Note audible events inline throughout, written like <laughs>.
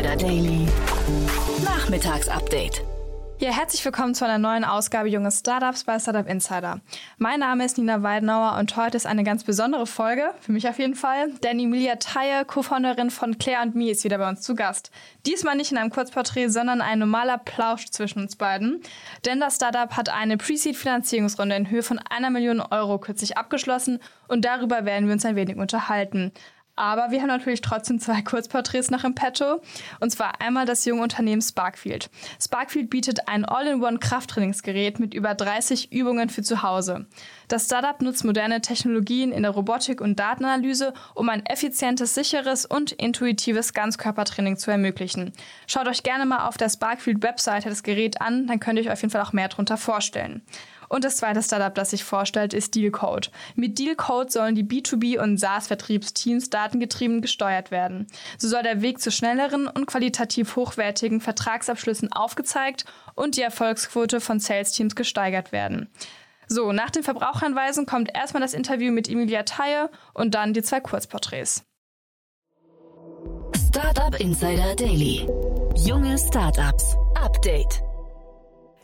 Insider Daily. Nachmittagsupdate. Ja, herzlich willkommen zu einer neuen Ausgabe Junge Startups bei Startup Insider. Mein Name ist Nina Weidenauer und heute ist eine ganz besondere Folge, für mich auf jeden Fall, denn Emilia Theie, Co-Founderin von Claire und Me, ist wieder bei uns zu Gast. Diesmal nicht in einem Kurzporträt, sondern ein normaler Plausch zwischen uns beiden. Denn das Startup hat eine Pre-Seed-Finanzierungsrunde in Höhe von einer Million Euro kürzlich abgeschlossen und darüber werden wir uns ein wenig unterhalten. Aber wir haben natürlich trotzdem zwei <laughs> Kurzporträts noch im Petto. Und zwar einmal das junge Unternehmen Sparkfield. Sparkfield bietet ein All-in-One-Krafttrainingsgerät mit über 30 Übungen für zu Hause. Das Startup nutzt moderne Technologien in der Robotik und Datenanalyse, um ein effizientes, sicheres und intuitives Ganzkörpertraining zu ermöglichen. Schaut euch gerne mal auf der Sparkfield-Webseite das Gerät an, dann könnt ihr euch auf jeden Fall auch mehr darunter vorstellen. Und das zweite Startup, das sich vorstellt, ist Dealcode. Mit Dealcode sollen die B2B- und SaaS-Vertriebsteams datengetrieben gesteuert werden. So soll der Weg zu schnelleren und qualitativ hochwertigen Vertragsabschlüssen aufgezeigt und die Erfolgsquote von Sales-Teams gesteigert werden. So, nach den Verbraucheranweisen kommt erstmal das Interview mit Emilia Theie und dann die zwei Kurzporträts. Startup Insider Daily. Junge Startups. Update.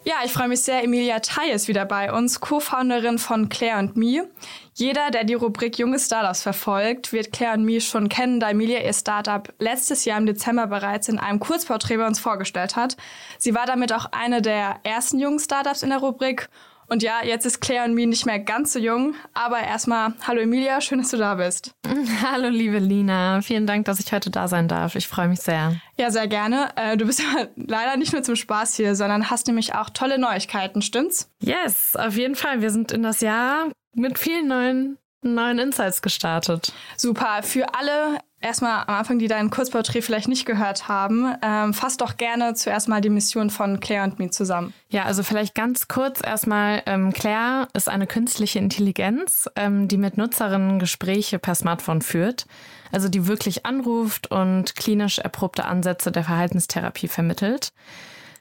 Ja, ich freue mich sehr. Emilia Thay ist wieder bei uns, Co-Founderin von Claire und Me. Jeder, der die Rubrik Junge Startups verfolgt, wird Claire und Me schon kennen, da Emilia ihr Startup letztes Jahr im Dezember bereits in einem Kurzporträt bei uns vorgestellt hat. Sie war damit auch eine der ersten jungen Startups in der Rubrik und ja, jetzt ist Claire und Me nicht mehr ganz so jung. Aber erstmal, hallo Emilia, schön, dass du da bist. <laughs> Hallo liebe Lina, vielen Dank, dass ich heute da sein darf. Ich freue mich sehr. Ja, sehr gerne. Äh, du bist <laughs> ja leider nicht nur zum Spaß hier, sondern hast nämlich auch tolle Neuigkeiten, stimmt's? Yes, auf jeden Fall. Wir sind in das Jahr mit vielen neuen neuen Insights gestartet. Super. Für alle erstmal am Anfang, die dein Kurzporträt vielleicht nicht gehört haben, ähm, fass doch gerne zuerst mal die Mission von Claire und mir zusammen. Ja, also vielleicht ganz kurz erstmal. Ähm, Claire ist eine künstliche Intelligenz, ähm, die mit Nutzerinnen Gespräche per Smartphone führt. Also die wirklich anruft und klinisch erprobte Ansätze der Verhaltenstherapie vermittelt.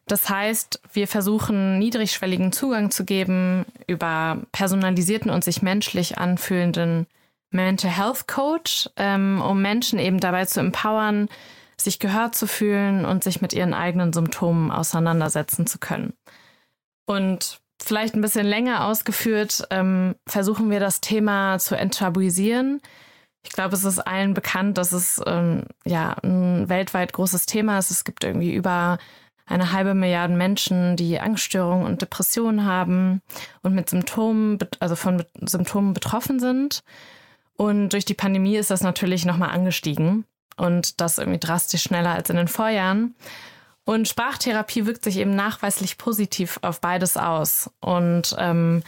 Das heißt, wir versuchen niedrigschwelligen Zugang zu geben über personalisierten und sich menschlich anfühlenden Mental Health Coach, ähm, um Menschen eben dabei zu empowern, sich gehört zu fühlen und sich mit ihren eigenen Symptomen auseinandersetzen zu können. Und vielleicht ein bisschen länger ausgeführt, ähm, versuchen wir das Thema zu enttabuisieren. Ich glaube, es ist allen bekannt, dass es ähm, ja ein weltweit großes Thema ist. Es gibt irgendwie über eine halbe Milliarde Menschen, die Angststörungen und Depressionen haben und mit Symptomen, also von Symptomen betroffen sind. Und durch die Pandemie ist das natürlich nochmal angestiegen und das irgendwie drastisch schneller als in den Vorjahren. Und Sprachtherapie wirkt sich eben nachweislich positiv auf beides aus. Und ähm,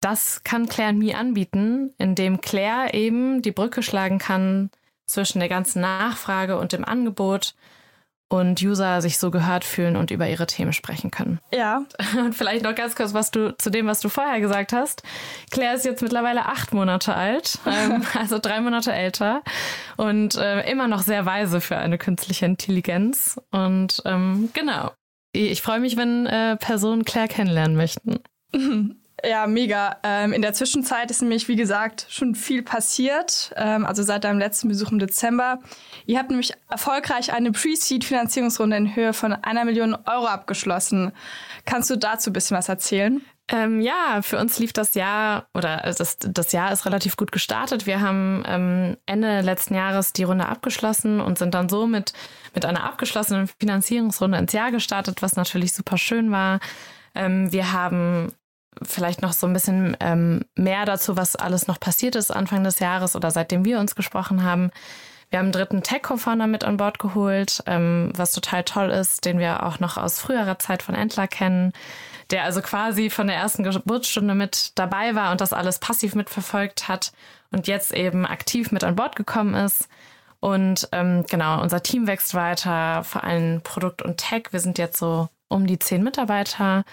das kann Claire Me anbieten, indem Claire eben die Brücke schlagen kann zwischen der ganzen Nachfrage und dem Angebot und User sich so gehört fühlen und über ihre Themen sprechen können. Ja. <laughs> Und vielleicht noch ganz kurz was du zu dem, was du vorher gesagt hast. Claire ist jetzt mittlerweile acht Monate alt, <laughs> ähm, also drei Monate älter und äh, immer noch sehr weise für eine künstliche Intelligenz. Und ähm, genau. Ich freue mich, wenn äh, Personen Claire kennenlernen möchten. <laughs> Ja, mega. Ähm, in der Zwischenzeit ist nämlich, wie gesagt, schon viel passiert. Ähm, also seit deinem letzten Besuch im Dezember. Ihr habt nämlich erfolgreich eine Pre-Seed-Finanzierungsrunde in Höhe von einer Million Euro abgeschlossen. Kannst du dazu ein bisschen was erzählen? Ähm, ja, für uns lief das Jahr oder äh, das, das Jahr ist relativ gut gestartet. Wir haben ähm, Ende letzten Jahres die Runde abgeschlossen und sind dann so mit, mit einer abgeschlossenen Finanzierungsrunde ins Jahr gestartet, was natürlich super schön war. Ähm, wir haben vielleicht noch so ein bisschen ähm, mehr dazu, was alles noch passiert ist Anfang des Jahres oder seitdem wir uns gesprochen haben. Wir haben einen dritten Tech-Co-Founder mit an Bord geholt, ähm, was total toll ist, den wir auch noch aus früherer Zeit von Entler kennen, der also quasi von der ersten Geburtsstunde mit dabei war und das alles passiv mitverfolgt hat und jetzt eben aktiv mit an Bord gekommen ist. Und ähm, genau, unser Team wächst weiter, vor allem Produkt und Tech. Wir sind jetzt so um die zehn Mitarbeiter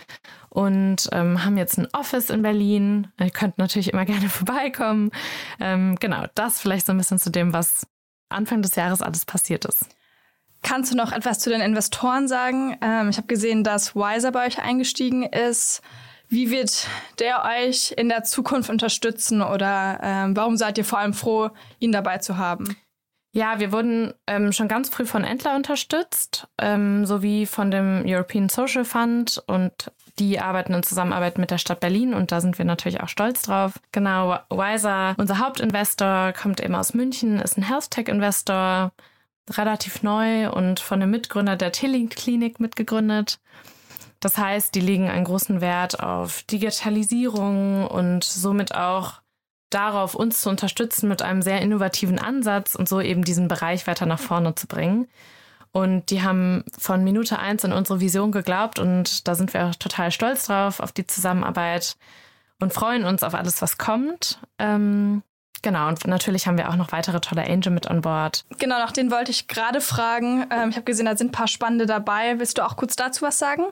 und ähm, haben jetzt ein Office in Berlin. Ihr könnt natürlich immer <laughs> gerne vorbeikommen. Ähm, genau, das vielleicht so ein bisschen zu dem, was Anfang des Jahres alles passiert ist. Kannst du noch etwas zu den Investoren sagen? Ähm, ich habe gesehen, dass Wiser bei euch eingestiegen ist. Wie wird der euch in der Zukunft unterstützen oder ähm, warum seid ihr vor allem froh, ihn dabei zu haben? Ja, wir wurden ähm, schon ganz früh von Entler unterstützt, ähm, sowie von dem European Social Fund und die arbeiten in Zusammenarbeit mit der Stadt Berlin und da sind wir natürlich auch stolz drauf. Genau, Wiser, unser Hauptinvestor, kommt eben aus München, ist ein Health Tech Investor, relativ neu und von dem Mitgründer der Tilling-Klinik mitgegründet. Das heißt, die legen einen großen Wert auf Digitalisierung und somit auch darauf, uns zu unterstützen mit einem sehr innovativen Ansatz und so eben diesen Bereich weiter nach vorne zu bringen. Und die haben von Minute eins in unsere Vision geglaubt und da sind wir auch total stolz drauf, auf die Zusammenarbeit und freuen uns auf alles, was kommt. Ähm, genau, und natürlich haben wir auch noch weitere tolle Angel mit an Bord. Genau, nach denen wollte ich gerade fragen. Ähm, ich habe gesehen, da sind ein paar spannende dabei. Willst du auch kurz dazu was sagen?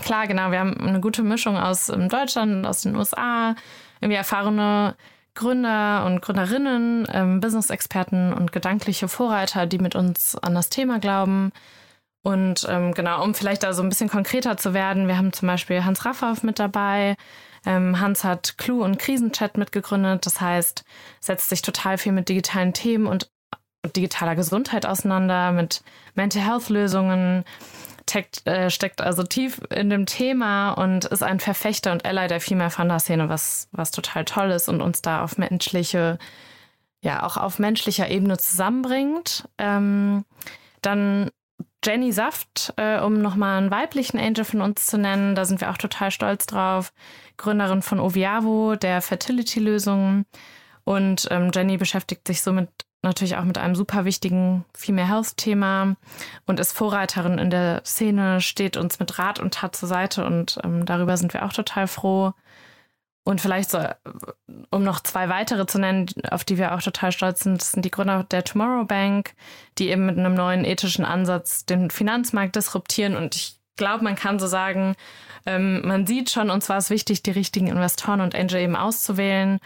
Klar, genau. Wir haben eine gute Mischung aus ähm, Deutschland und aus den USA. Irgendwie erfahrene Gründer und Gründerinnen, ähm, Business-Experten und gedankliche Vorreiter, die mit uns an das Thema glauben. Und ähm, genau, um vielleicht da so ein bisschen konkreter zu werden, wir haben zum Beispiel Hans Raffauf mit dabei. Ähm, Hans hat Clue und Krisenchat mitgegründet. Das heißt, setzt sich total viel mit digitalen Themen und digitaler Gesundheit auseinander, mit Mental Health Lösungen, steckt, äh, steckt also tief in dem Thema und ist ein Verfechter und Ally der Female Funder Szene, was, was total toll ist und uns da auf menschliche, ja, auch auf menschlicher Ebene zusammenbringt. Ähm, dann Jenny Saft, äh, um nochmal einen weiblichen Angel von uns zu nennen, da sind wir auch total stolz drauf. Gründerin von Oviavo, der Fertility-Lösungen. Und ähm, Jenny beschäftigt sich somit natürlich auch mit einem super wichtigen Female Health Thema und ist Vorreiterin in der Szene, steht uns mit Rat und Tat zur Seite und ähm, darüber sind wir auch total froh. Und vielleicht so, um noch zwei weitere zu nennen, auf die wir auch total stolz sind, das sind die Gründer der Tomorrow Bank, die eben mit einem neuen ethischen Ansatz den Finanzmarkt disruptieren. Und ich glaube, man kann so sagen, ähm, man sieht schon, uns war es wichtig, die richtigen Investoren und Angel eben auszuwählen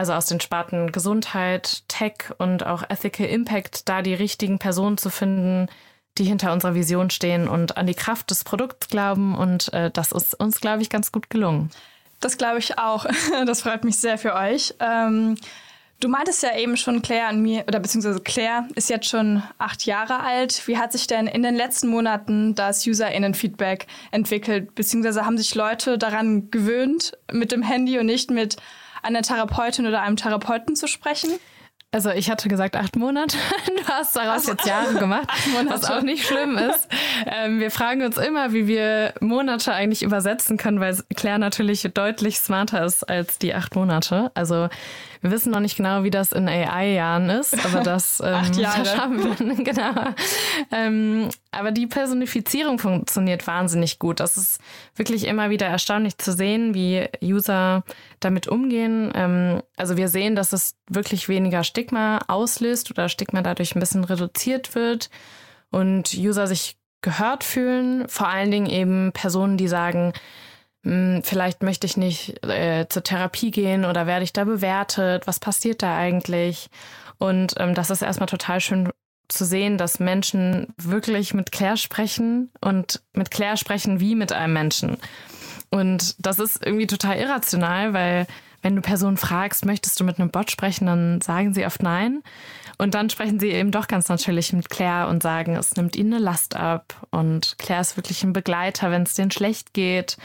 also aus den Sparten Gesundheit, Tech und auch Ethical Impact, da die richtigen Personen zu finden, die hinter unserer Vision stehen und an die Kraft des Produkts glauben. Und äh, das ist uns, glaube ich, ganz gut gelungen. Das glaube ich auch. <laughs> Das freut mich sehr für euch. Ähm, du meintest ja eben schon, Claire an mir, oder beziehungsweise Claire ist jetzt schon acht Jahre alt. Wie hat sich denn in den letzten Monaten das UserInnen-Feedback entwickelt? Beziehungsweise haben sich Leute daran gewöhnt, mit dem Handy und nicht mit einer Therapeutin oder einem Therapeuten zu sprechen? Also ich hatte gesagt acht Monate. <laughs> Du hast daraus also, jetzt Jahre gemacht, was auch nicht schlimm ist. Ähm, wir fragen uns immer, wie wir Monate eigentlich übersetzen können, weil Claire natürlich deutlich smarter ist als die acht Monate. Also wir wissen noch nicht genau, wie das in AI-Jahren ist, aber das, <laughs> ähm, Acht Jahre. das <laughs> haben wir. genau. Ähm, aber die Personifizierung funktioniert wahnsinnig gut. Das ist wirklich immer wieder erstaunlich zu sehen, wie User damit umgehen. Ähm, also wir sehen, dass es wirklich weniger Stigma auslöst oder Stigma dadurch ein bisschen reduziert wird und User sich gehört fühlen. Vor allen Dingen eben Personen, die sagen, hm, vielleicht möchte ich nicht äh, zur Therapie gehen oder werde ich da bewertet? Was passiert da eigentlich? Und ähm, das ist erstmal total schön zu sehen, dass Menschen wirklich mit Claire sprechen und mit Claire sprechen wie mit einem Menschen. Und das ist irgendwie total irrational, weil wenn du Personen fragst, möchtest du mit einem Bot sprechen, dann sagen sie oft nein. Und dann sprechen sie eben doch ganz natürlich mit Claire und sagen, es nimmt ihnen eine Last ab. Und Claire ist wirklich ein Begleiter, wenn es denen schlecht geht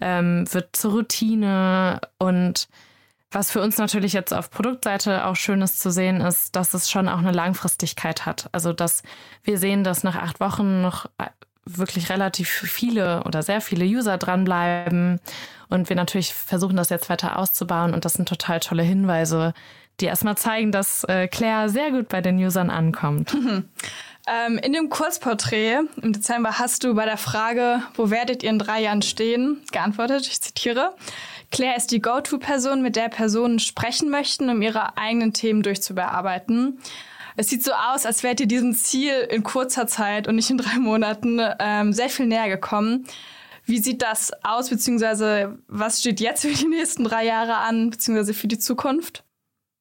ähm, wird zur Routine und was für uns natürlich jetzt auf Produktseite auch schön ist zu sehen, ist, dass es schon auch eine Langfristigkeit hat. Also, dass wir sehen, dass nach acht Wochen noch äh, wirklich relativ viele oder sehr viele User dranbleiben und wir natürlich versuchen, das jetzt weiter auszubauen und das sind total tolle Hinweise, die erstmal zeigen, dass äh, Claire sehr gut bei den Usern ankommt. <laughs> Ähm, in dem Kurzporträt im Dezember hast du bei der Frage, wo werdet ihr in drei Jahren stehen, geantwortet, ich zitiere, Claire ist die Go-To-Person, mit der Personen sprechen möchten, um ihre eigenen Themen durchzubearbeiten. Es sieht so aus, als wärt ihr diesem Ziel in kurzer Zeit und nicht in drei Monaten ähm, sehr viel näher gekommen. Wie sieht das aus, beziehungsweise was steht jetzt für die nächsten drei Jahre an, beziehungsweise für die Zukunft?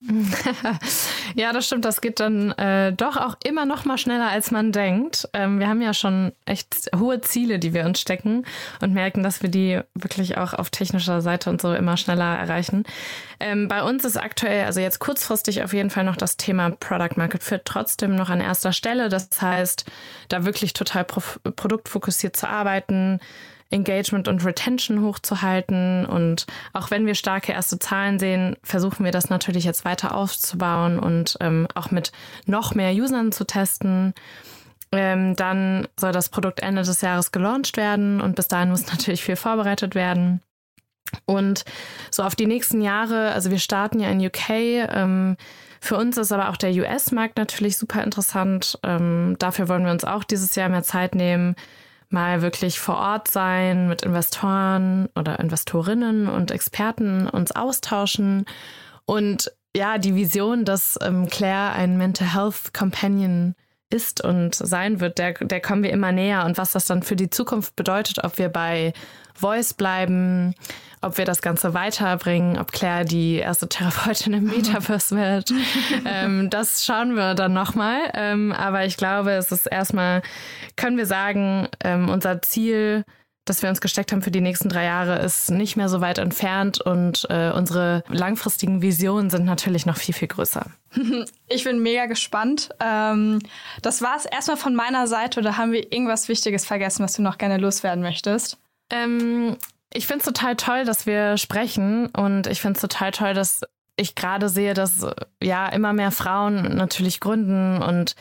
<laughs> ja, das stimmt. Das geht dann äh, doch auch immer noch mal schneller, als man denkt. Ähm, wir haben ja schon echt hohe Ziele, die wir uns stecken und merken, dass wir die wirklich auch auf technischer Seite und so immer schneller erreichen. Ähm, bei uns ist aktuell, also jetzt kurzfristig auf jeden Fall noch das Thema Product Market Fit trotzdem noch an erster Stelle. Das heißt, da wirklich total pro produktfokussiert zu arbeiten Engagement und Retention hochzuhalten. Und auch wenn wir starke erste Zahlen sehen, versuchen wir das natürlich jetzt weiter aufzubauen und ähm, auch mit noch mehr Usern zu testen. Ähm, dann soll das Produkt Ende des Jahres gelauncht werden und bis dahin muss <laughs> natürlich viel vorbereitet werden. Und so auf die nächsten Jahre, also wir starten ja in UK. Ähm, für uns ist aber auch der US-Markt natürlich super interessant. Ähm, dafür wollen wir uns auch dieses Jahr mehr Zeit nehmen, mal wirklich vor Ort sein, mit Investoren oder Investorinnen und Experten uns austauschen und ja, die Vision, dass ähm, Claire ein Mental Health Companion ist und sein wird, der, der kommen wir immer näher. Und was das dann für die Zukunft bedeutet, ob wir bei Voice bleiben, ob wir das Ganze weiterbringen, ob Claire die erste Therapeutin im Metaverse wird. <laughs> ähm, das schauen wir dann nochmal. Ähm, aber ich glaube, es ist erstmal, können wir sagen, ähm, unser Ziel, das wir uns gesteckt haben für die nächsten drei Jahre, ist nicht mehr so weit entfernt und äh, unsere langfristigen Visionen sind natürlich noch viel, viel größer. <laughs> Ich bin mega gespannt. Ähm, das war es erstmal von meiner Seite oder haben wir irgendwas Wichtiges vergessen, was du noch gerne loswerden möchtest? Ähm, ich finde es total toll, dass wir sprechen und ich finde es total toll, dass ich gerade sehe, dass ja immer mehr Frauen natürlich gründen und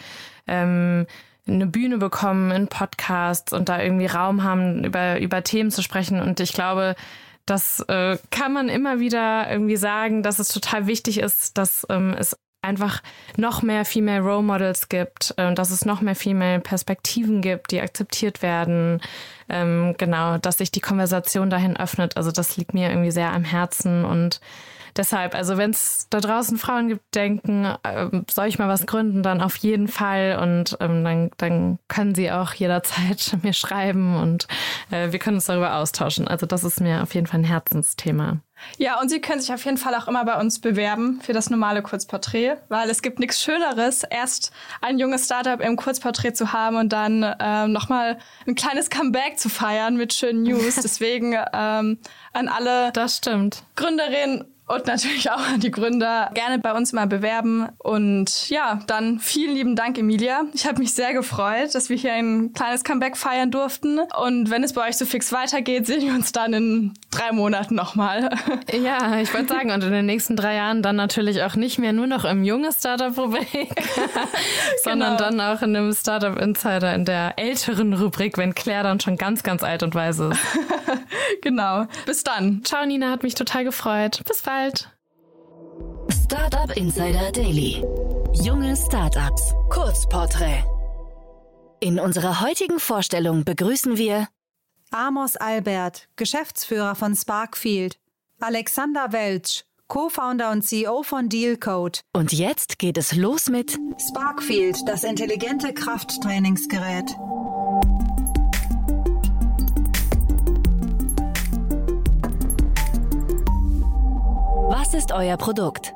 ähm, eine Bühne bekommen in Podcasts und da irgendwie Raum haben, über, über Themen zu sprechen. Und ich glaube, das äh, kann man immer wieder irgendwie sagen, dass es total wichtig ist, dass ähm, es einfach noch mehr Female Role Models gibt, äh, dass es noch mehr Female Perspektiven gibt, die akzeptiert werden. Ähm, genau, dass sich die Konversation dahin öffnet. Also das liegt mir irgendwie sehr am Herzen und deshalb, also wenn es da draußen Frauen gibt, denken, äh, soll ich mal was gründen, dann auf jeden Fall und ähm, dann, dann können sie auch jederzeit <laughs> mir schreiben und äh, wir können uns darüber austauschen. Also das ist mir auf jeden Fall ein Herzensthema. Ja, und Sie können sich auf jeden Fall auch immer bei uns bewerben für das normale Kurzporträt, weil es gibt nichts Schöneres, erst ein junges Startup im Kurzporträt zu haben und dann ähm, nochmal ein kleines Comeback zu feiern mit schönen News. <laughs> Deswegen ähm, an alle das stimmt. Gründerinnen und natürlich auch an die Gründer gerne bei uns mal bewerben. Und ja, dann vielen lieben Dank, Emilia. Ich habe mich sehr gefreut, dass wir hier ein kleines Comeback feiern durften. Und wenn es bei euch so fix weitergeht, sehen wir uns dann in drei Monaten nochmal. <laughs> Ja, ich wollte sagen, und in den nächsten drei Jahren dann natürlich auch nicht mehr nur noch im jungen Startup-Rubrik, <laughs> sondern genau. dann auch in einem Startup Insider in der älteren Rubrik, wenn Claire dann schon ganz, ganz alt und weise ist. <laughs> <laughs> genau. Bis dann. Ciao, Nina, hat mich total gefreut. Bis bald. Startup Insider Daily. Junge Startups. Kurzporträt. In unserer heutigen Vorstellung begrüßen wir Amos Albert, Geschäftsführer von Sparkfield, Alexander Welch, Co-Founder und CEO von Dealcode. Und jetzt geht es los mit Sparkfield, das intelligente Krafttrainingsgerät. Was ist euer Produkt?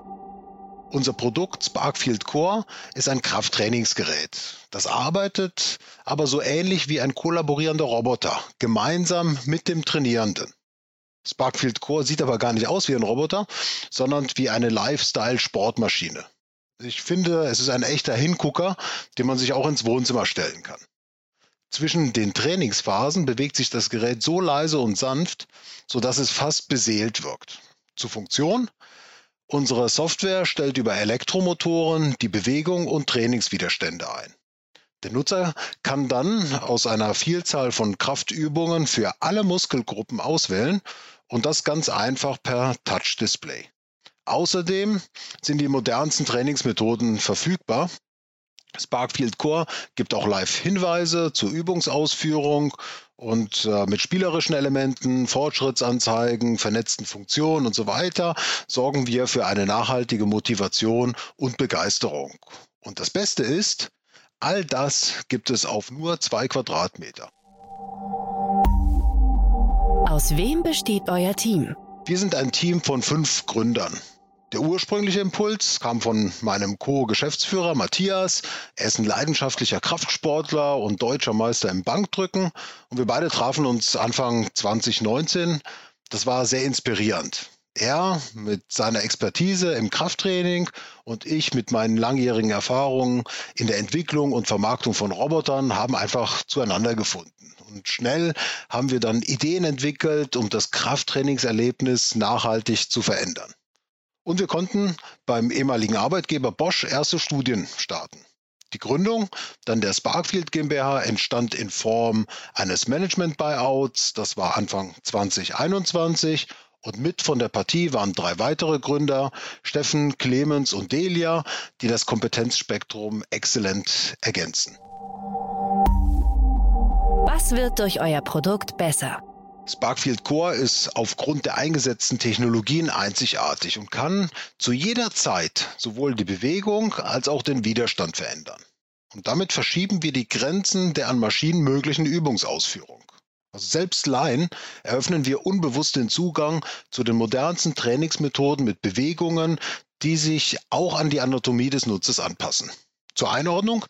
Unser Produkt Sparkfield Core ist ein Krafttrainingsgerät. Das arbeitet aber so ähnlich wie ein kollaborierender Roboter, gemeinsam mit dem Trainierenden. Sparkfield Core sieht aber gar nicht aus wie ein Roboter, sondern wie eine Lifestyle-Sportmaschine. Ich finde, es ist ein echter Hingucker, den man sich auch ins Wohnzimmer stellen kann. Zwischen den Trainingsphasen bewegt sich das Gerät so leise und sanft, sodass es fast beseelt wirkt. Zur Funktion Unsere Software stellt über Elektromotoren die Bewegung und Trainingswiderstände ein. Der Nutzer kann dann aus einer Vielzahl von Kraftübungen für alle Muskelgruppen auswählen und das ganz einfach per Touch-Display. Außerdem sind die modernsten Trainingsmethoden verfügbar. Sparkfield Core gibt auch Live-Hinweise zur Übungsausführung und äh, mit spielerischen Elementen, Fortschrittsanzeigen, vernetzten Funktionen und so weiter sorgen wir für eine nachhaltige Motivation und Begeisterung. Und das Beste ist, all das gibt es auf nur zwei Quadratmeter. Aus wem besteht euer Team? Wir sind ein Team von fünf Gründern. Der ursprüngliche Impuls kam von meinem Co-Geschäftsführer Matthias. Er ist ein leidenschaftlicher Kraftsportler und deutscher Meister im Bankdrücken. Und wir beide trafen uns Anfang 2019. Das war sehr inspirierend. Er mit seiner Expertise im Krafttraining und ich mit meinen langjährigen Erfahrungen in der Entwicklung und Vermarktung von Robotern haben einfach zueinander gefunden. Und schnell haben wir dann Ideen entwickelt, um das Krafttrainingserlebnis nachhaltig zu verändern. Und wir konnten beim ehemaligen Arbeitgeber Bosch erste Studien starten. Die Gründung dann der Sparkfield GmbH entstand in Form eines Management-Buyouts. Das war Anfang 2021. Und mit von der Partie waren drei weitere Gründer, Steffen, Clemens und Delia, die das Kompetenzspektrum exzellent ergänzen. Was wird durch euer Produkt besser? Sparkfield Core ist aufgrund der eingesetzten Technologien einzigartig und kann zu jeder Zeit sowohl die Bewegung als auch den Widerstand verändern. Und damit verschieben wir die Grenzen der an Maschinen möglichen Übungsausführung. Also selbst Laien eröffnen wir unbewusst den Zugang zu den modernsten Trainingsmethoden mit Bewegungen, die sich auch an die Anatomie des Nutzers anpassen. Zur Einordnung,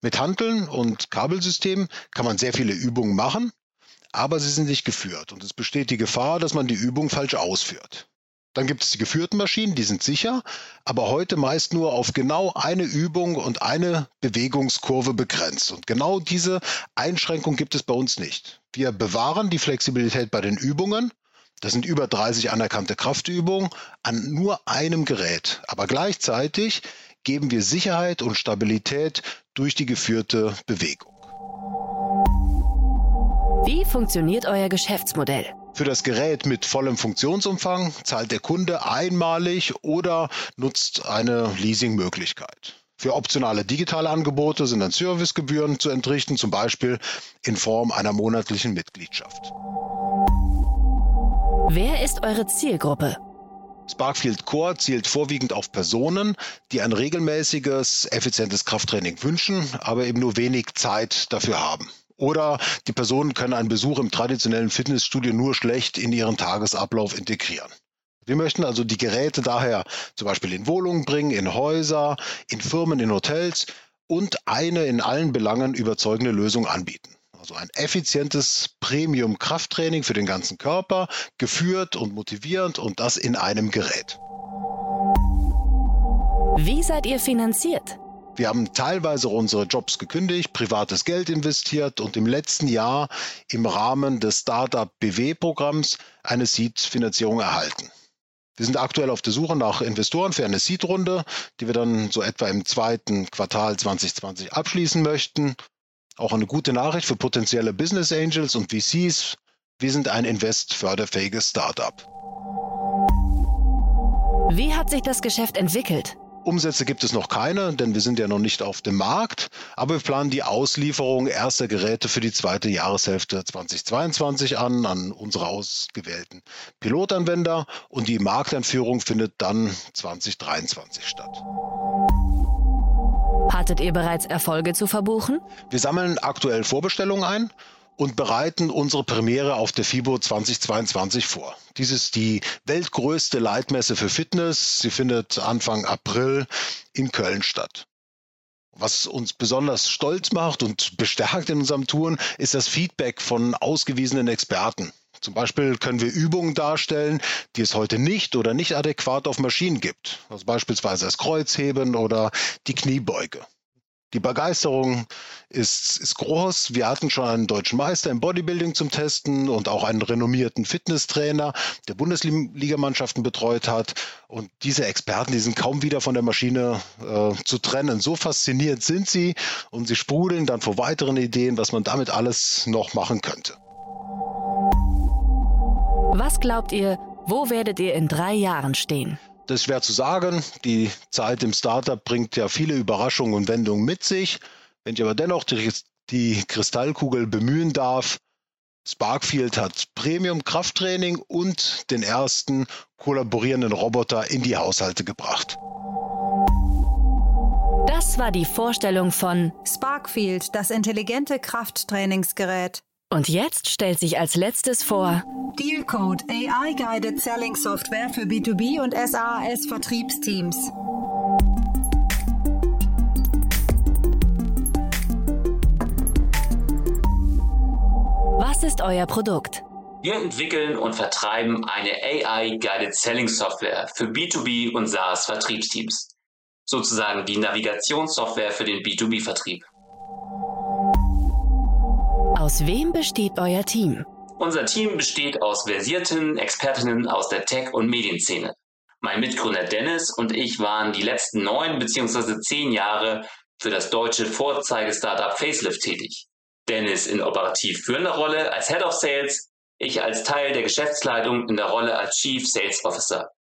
mit Hanteln und Kabelsystemen kann man sehr viele Übungen machen, aber sie sind nicht geführt und es besteht die Gefahr, dass man die Übung falsch ausführt. Dann gibt es die geführten Maschinen, die sind sicher, aber heute meist nur auf genau eine Übung und eine Bewegungskurve begrenzt. Und genau diese Einschränkung gibt es bei uns nicht. Wir bewahren die Flexibilität bei den Übungen. Das sind über 30 anerkannte Kraftübungen an nur einem Gerät. Aber gleichzeitig geben wir Sicherheit und Stabilität durch die geführte Bewegung. Wie funktioniert euer Geschäftsmodell? Für das Gerät mit vollem Funktionsumfang zahlt der Kunde einmalig oder nutzt eine Leasingmöglichkeit. Für optionale digitale Angebote sind dann Servicegebühren zu entrichten, zum Beispiel in Form einer monatlichen Mitgliedschaft. Wer ist eure Zielgruppe? Sparkfield Core zielt vorwiegend auf Personen, die ein regelmäßiges, effizientes Krafttraining wünschen, aber eben nur wenig Zeit dafür haben. Oder die Personen können einen Besuch im traditionellen Fitnessstudio nur schlecht in ihren Tagesablauf integrieren. Wir möchten also die Geräte daher zum Beispiel in Wohnungen bringen, in Häuser, in Firmen, in Hotels und eine in allen Belangen überzeugende Lösung anbieten. Also ein effizientes Premium-Krafttraining für den ganzen Körper, geführt und motivierend und das in einem Gerät. Wie seid ihr finanziert? Wir haben teilweise unsere Jobs gekündigt, privates Geld investiert und im letzten Jahr im Rahmen des Startup BW-Programms eine Seed-Finanzierung erhalten. Wir sind aktuell auf der Suche nach Investoren für eine Seed-Runde, die wir dann so etwa im zweiten Quartal 2020 abschließen möchten. Auch eine gute Nachricht für potenzielle Business Angels und VCs. Wir sind ein investförderfähiges Startup. Wie hat sich das Geschäft entwickelt? Umsätze gibt es noch keine, denn wir sind ja noch nicht auf dem Markt. Aber wir planen die Auslieferung erster Geräte für die zweite Jahreshälfte 2022 an, an unsere ausgewählten Pilotanwender. Und die Markteinführung findet dann 2023 statt. Hattet ihr bereits Erfolge zu verbuchen? Wir sammeln aktuell Vorbestellungen ein und bereiten unsere Premiere auf der FIBO 2022 vor. Dies ist die weltgrößte Leitmesse für Fitness. Sie findet Anfang April in Köln statt. Was uns besonders stolz macht und bestärkt in unserem Tun, ist das Feedback von ausgewiesenen Experten. Zum Beispiel können wir Übungen darstellen, die es heute nicht oder nicht adäquat auf Maschinen gibt. Also beispielsweise das Kreuzheben oder die Kniebeuge. Die Begeisterung ist, ist groß. Wir hatten schon einen deutschen Meister im Bodybuilding zum Testen und auch einen renommierten Fitnesstrainer, der Bundesligamannschaften betreut hat. Und diese Experten, die sind kaum wieder von der Maschine äh, zu trennen. So faszinierend sind sie und sie sprudeln dann vor weiteren Ideen, was man damit alles noch machen könnte. Was glaubt ihr, wo werdet ihr in drei Jahren stehen? Das ist schwer zu sagen. Die Zeit im Startup bringt ja viele Überraschungen und Wendungen mit sich. Wenn ich aber dennoch die, die Kristallkugel bemühen darf, Sparkfield hat Premium-Krafttraining und den ersten kollaborierenden Roboter in die Haushalte gebracht. Das war die Vorstellung von Sparkfield, das intelligente Krafttrainingsgerät. Und jetzt stellt sich als letztes vor Dealcode AI-Guided Selling Software für B2B und SaaS Vertriebsteams. Was ist euer Produkt? Wir entwickeln und vertreiben eine AI-Guided Selling Software für B2B und SaaS Vertriebsteams. Sozusagen die Navigationssoftware für den B2B-Vertrieb. Aus wem besteht euer Team? Unser Team besteht aus versierten Expertinnen aus der Tech- und Medienszene. Mein Mitgründer Dennis und ich waren die letzten neun bzw. zehn Jahre für das deutsche Vorzeige-Startup Facelift tätig. Dennis in operativ führender Rolle als Head of Sales, ich als Teil der Geschäftsleitung in der Rolle als Chief Sales Officer.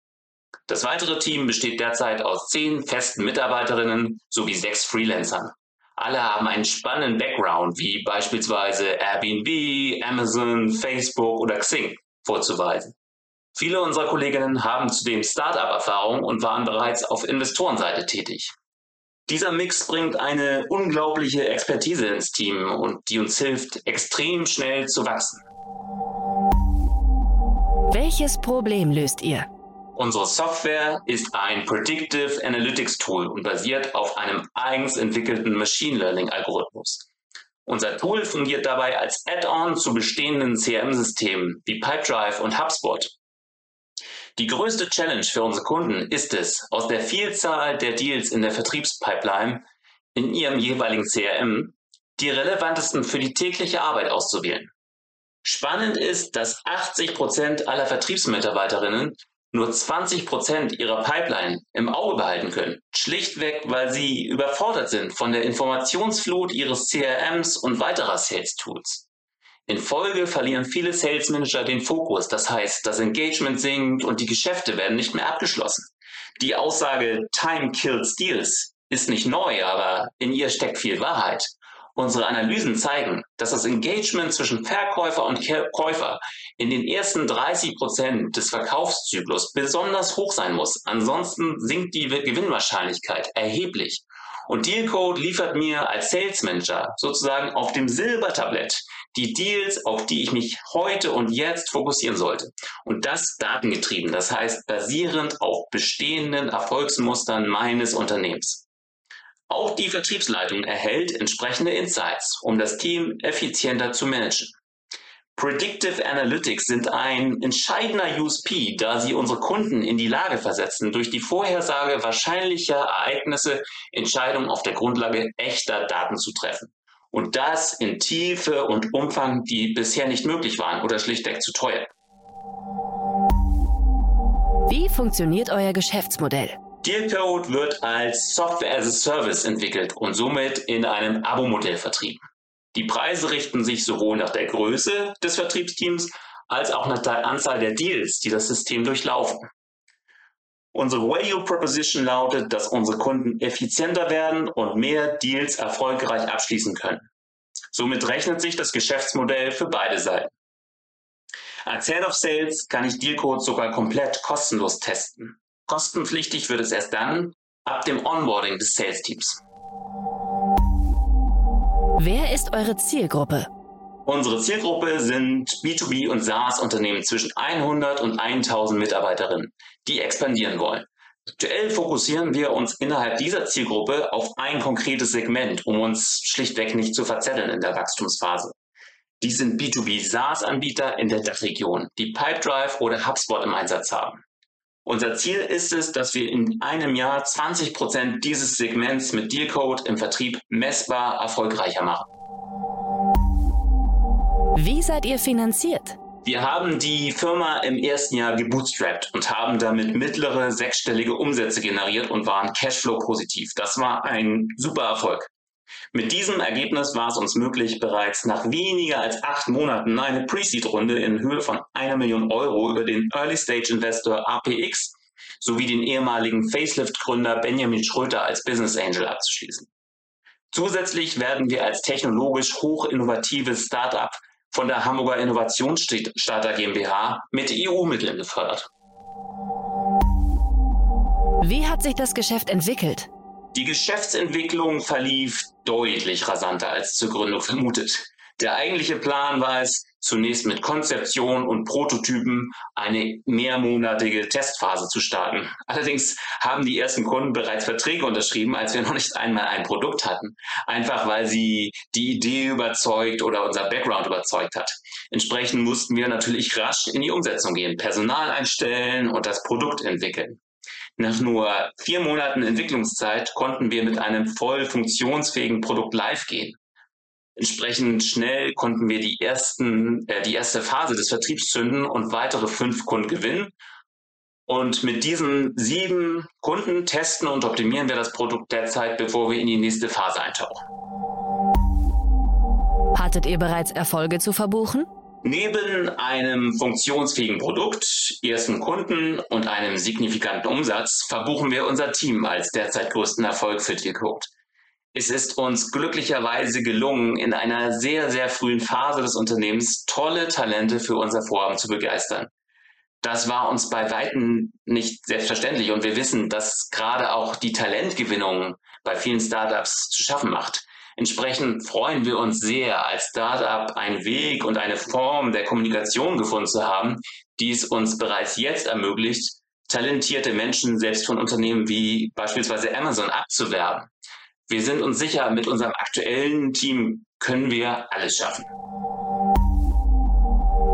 Das weitere Team besteht derzeit aus zehn festen Mitarbeiterinnen sowie sechs Freelancern. Alle haben einen spannenden Background, wie beispielsweise Airbnb, Amazon, Facebook oder Xing vorzuweisen. Viele unserer Kolleginnen haben zudem Start-up-Erfahrung und waren bereits auf Investorenseite tätig. Dieser Mix bringt eine unglaubliche Expertise ins Team und die uns hilft, extrem schnell zu wachsen. Welches Problem löst ihr? Unsere Software ist ein Predictive Analytics Tool und basiert auf einem eigens entwickelten Machine Learning Algorithmus. Unser Tool fungiert dabei als Add-on zu bestehenden CRM-Systemen wie Pipedrive und HubSpot. Die größte Challenge für unsere Kunden ist es, aus der Vielzahl der Deals in der Vertriebspipeline in ihrem jeweiligen CRM die relevantesten für die tägliche Arbeit auszuwählen. Spannend ist, dass 80 Prozent aller Vertriebsmitarbeiterinnen nur 20 Prozent ihrer Pipeline im Auge behalten können. Schlichtweg, weil sie überfordert sind von der Informationsflut ihres CRMs und weiterer Sales-Tools. In Folge verlieren viele Sales Manager den Fokus. Das heißt, das Engagement sinkt und die Geschäfte werden nicht mehr abgeschlossen. Die Aussage Time kills deals ist nicht neu, aber in ihr steckt viel Wahrheit. Unsere Analysen zeigen, dass das Engagement zwischen Verkäufer und Käufer in den ersten 30 Prozent des Verkaufszyklus besonders hoch sein muss. Ansonsten sinkt die Gewinnwahrscheinlichkeit erheblich. Und Dealcode liefert mir als Sales Manager sozusagen auf dem Silbertablett die Deals, auf die ich mich heute und jetzt fokussieren sollte. Und das datengetrieben, das heißt basierend auf bestehenden Erfolgsmustern meines Unternehmens. Auch die Vertriebsleitung erhält entsprechende Insights, um das Team effizienter zu managen. Predictive Analytics sind ein entscheidender USP, da sie unsere Kunden in die Lage versetzen, durch die Vorhersage wahrscheinlicher Ereignisse Entscheidungen auf der Grundlage echter Daten zu treffen. Und das in Tiefe und Umfang, die bisher nicht möglich waren oder schlichtweg zu teuer. Wie funktioniert euer Geschäftsmodell? Dealcode wird als Software as a Service entwickelt und somit in einem Abo-Modell vertrieben. Die Preise richten sich sowohl nach der Größe des Vertriebsteams als auch nach der Anzahl der Deals, die das System durchlaufen. Unsere Value Proposition lautet, dass unsere Kunden effizienter werden und mehr Deals erfolgreich abschließen können. Somit rechnet sich das Geschäftsmodell für beide Seiten. Als Head of Sales kann ich Dealcode sogar komplett kostenlos testen. Kostenpflichtig wird es erst dann ab dem Onboarding des Sales Teams. Wer ist eure Zielgruppe? Unsere Zielgruppe sind B2B und SaaS-Unternehmen zwischen 100 und 1000 Mitarbeiterinnen, die expandieren wollen. Aktuell fokussieren wir uns innerhalb dieser Zielgruppe auf ein konkretes Segment, um uns schlichtweg nicht zu verzetteln in der Wachstumsphase. Dies sind B2B SaaS-Anbieter in der Dachregion, die Pipedrive oder HubSpot im Einsatz haben. Unser Ziel ist es, dass wir in einem Jahr 20 Prozent dieses Segments mit Dealcode im Vertrieb messbar erfolgreicher machen. Wie seid ihr finanziert? Wir haben die Firma im ersten Jahr gebootstrapped und haben damit mittlere sechsstellige Umsätze generiert und waren Cashflow positiv. Das war ein super Erfolg. Mit diesem Ergebnis war es uns möglich, bereits nach weniger als acht Monaten eine Pre-Seed-Runde in Höhe von einer Million Euro über den Early-Stage-Investor APX sowie den ehemaligen Facelift-Gründer Benjamin Schröter als Business Angel abzuschließen. Zusätzlich werden wir als technologisch hoch innovatives Startup von der Hamburger Innovationsstarter GmbH mit EU-Mitteln gefördert. Wie hat sich das Geschäft entwickelt? Die Geschäftsentwicklung verlief deutlich rasanter als zur Gründung vermutet. Der eigentliche Plan war es, zunächst mit Konzeption und Prototypen eine mehrmonatige Testphase zu starten. Allerdings haben die ersten Kunden bereits Verträge unterschrieben, als wir noch nicht einmal ein Produkt hatten. Einfach weil sie die Idee überzeugt oder unser Background überzeugt hat. Entsprechend mussten wir natürlich rasch in die Umsetzung gehen, Personal einstellen und das Produkt entwickeln. Nach nur vier Monaten Entwicklungszeit konnten wir mit einem voll funktionsfähigen Produkt live gehen. Entsprechend schnell konnten wir die ersten, äh, die erste Phase des Vertriebs zünden und weitere fünf Kunden gewinnen. Und mit diesen sieben Kunden testen und optimieren wir das Produkt derzeit, bevor wir in die nächste Phase eintauchen. Hattet ihr bereits Erfolge zu verbuchen? Neben einem funktionsfähigen Produkt, ersten Kunden und einem signifikanten Umsatz verbuchen wir unser Team als derzeit größten Erfolg für Tiercode. Es ist uns glücklicherweise gelungen, in einer sehr, sehr frühen Phase des Unternehmens tolle Talente für unser Vorhaben zu begeistern. Das war uns bei Weitem nicht selbstverständlich und wir wissen, dass gerade auch die Talentgewinnung bei vielen Startups zu schaffen macht. Entsprechend freuen wir uns sehr, als Startup einen Weg und eine Form der Kommunikation gefunden zu haben, die es uns bereits jetzt ermöglicht, talentierte Menschen selbst von Unternehmen wie beispielsweise Amazon abzuwerben. Wir sind uns sicher, mit unserem aktuellen Team können wir alles schaffen.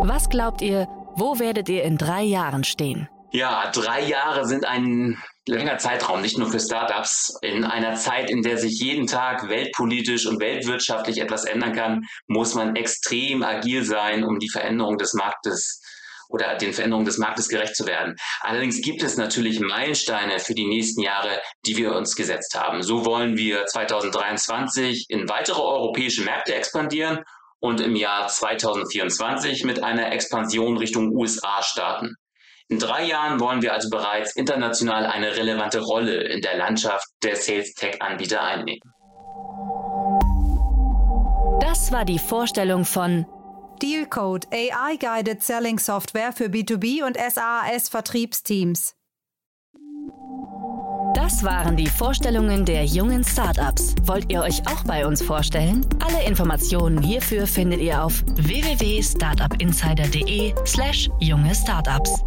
Was glaubt ihr, wo werdet ihr in drei Jahren stehen? Ja, drei Jahre sind ein langer Zeitraum, nicht nur für Startups. In einer Zeit, in der sich jeden Tag weltpolitisch und weltwirtschaftlich etwas ändern kann, muss man extrem agil sein, um die Veränderung des Marktes oder den Veränderungen des Marktes gerecht zu werden. Allerdings gibt es natürlich Meilensteine für die nächsten Jahre, die wir uns gesetzt haben. So wollen wir 2023 in weitere europäische Märkte expandieren und im Jahr 2024 mit einer Expansion Richtung USA starten. In drei Jahren wollen wir also bereits international eine relevante Rolle in der Landschaft der Sales-Tech-Anbieter einnehmen. Das war die Vorstellung von Dealcode AI-Guided Selling Software für B2B und SaaS-Vertriebsteams. Das waren die Vorstellungen der jungen Startups. Wollt ihr euch auch bei uns vorstellen? Alle Informationen hierfür findet ihr auf www.startupinsider.de/slash junge Startups.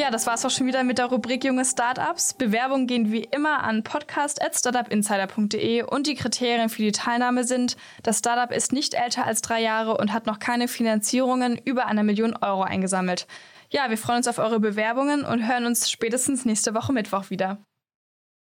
Ja, das war's auch schon wieder mit der Rubrik Junge Startups. Bewerbungen gehen wie immer an podcast.startupinsider.de und die Kriterien für die Teilnahme sind, das Startup ist nicht älter als drei Jahre und hat noch keine Finanzierungen über eine Million Euro eingesammelt. Ja, wir freuen uns auf eure Bewerbungen und hören uns spätestens nächste Woche Mittwoch wieder.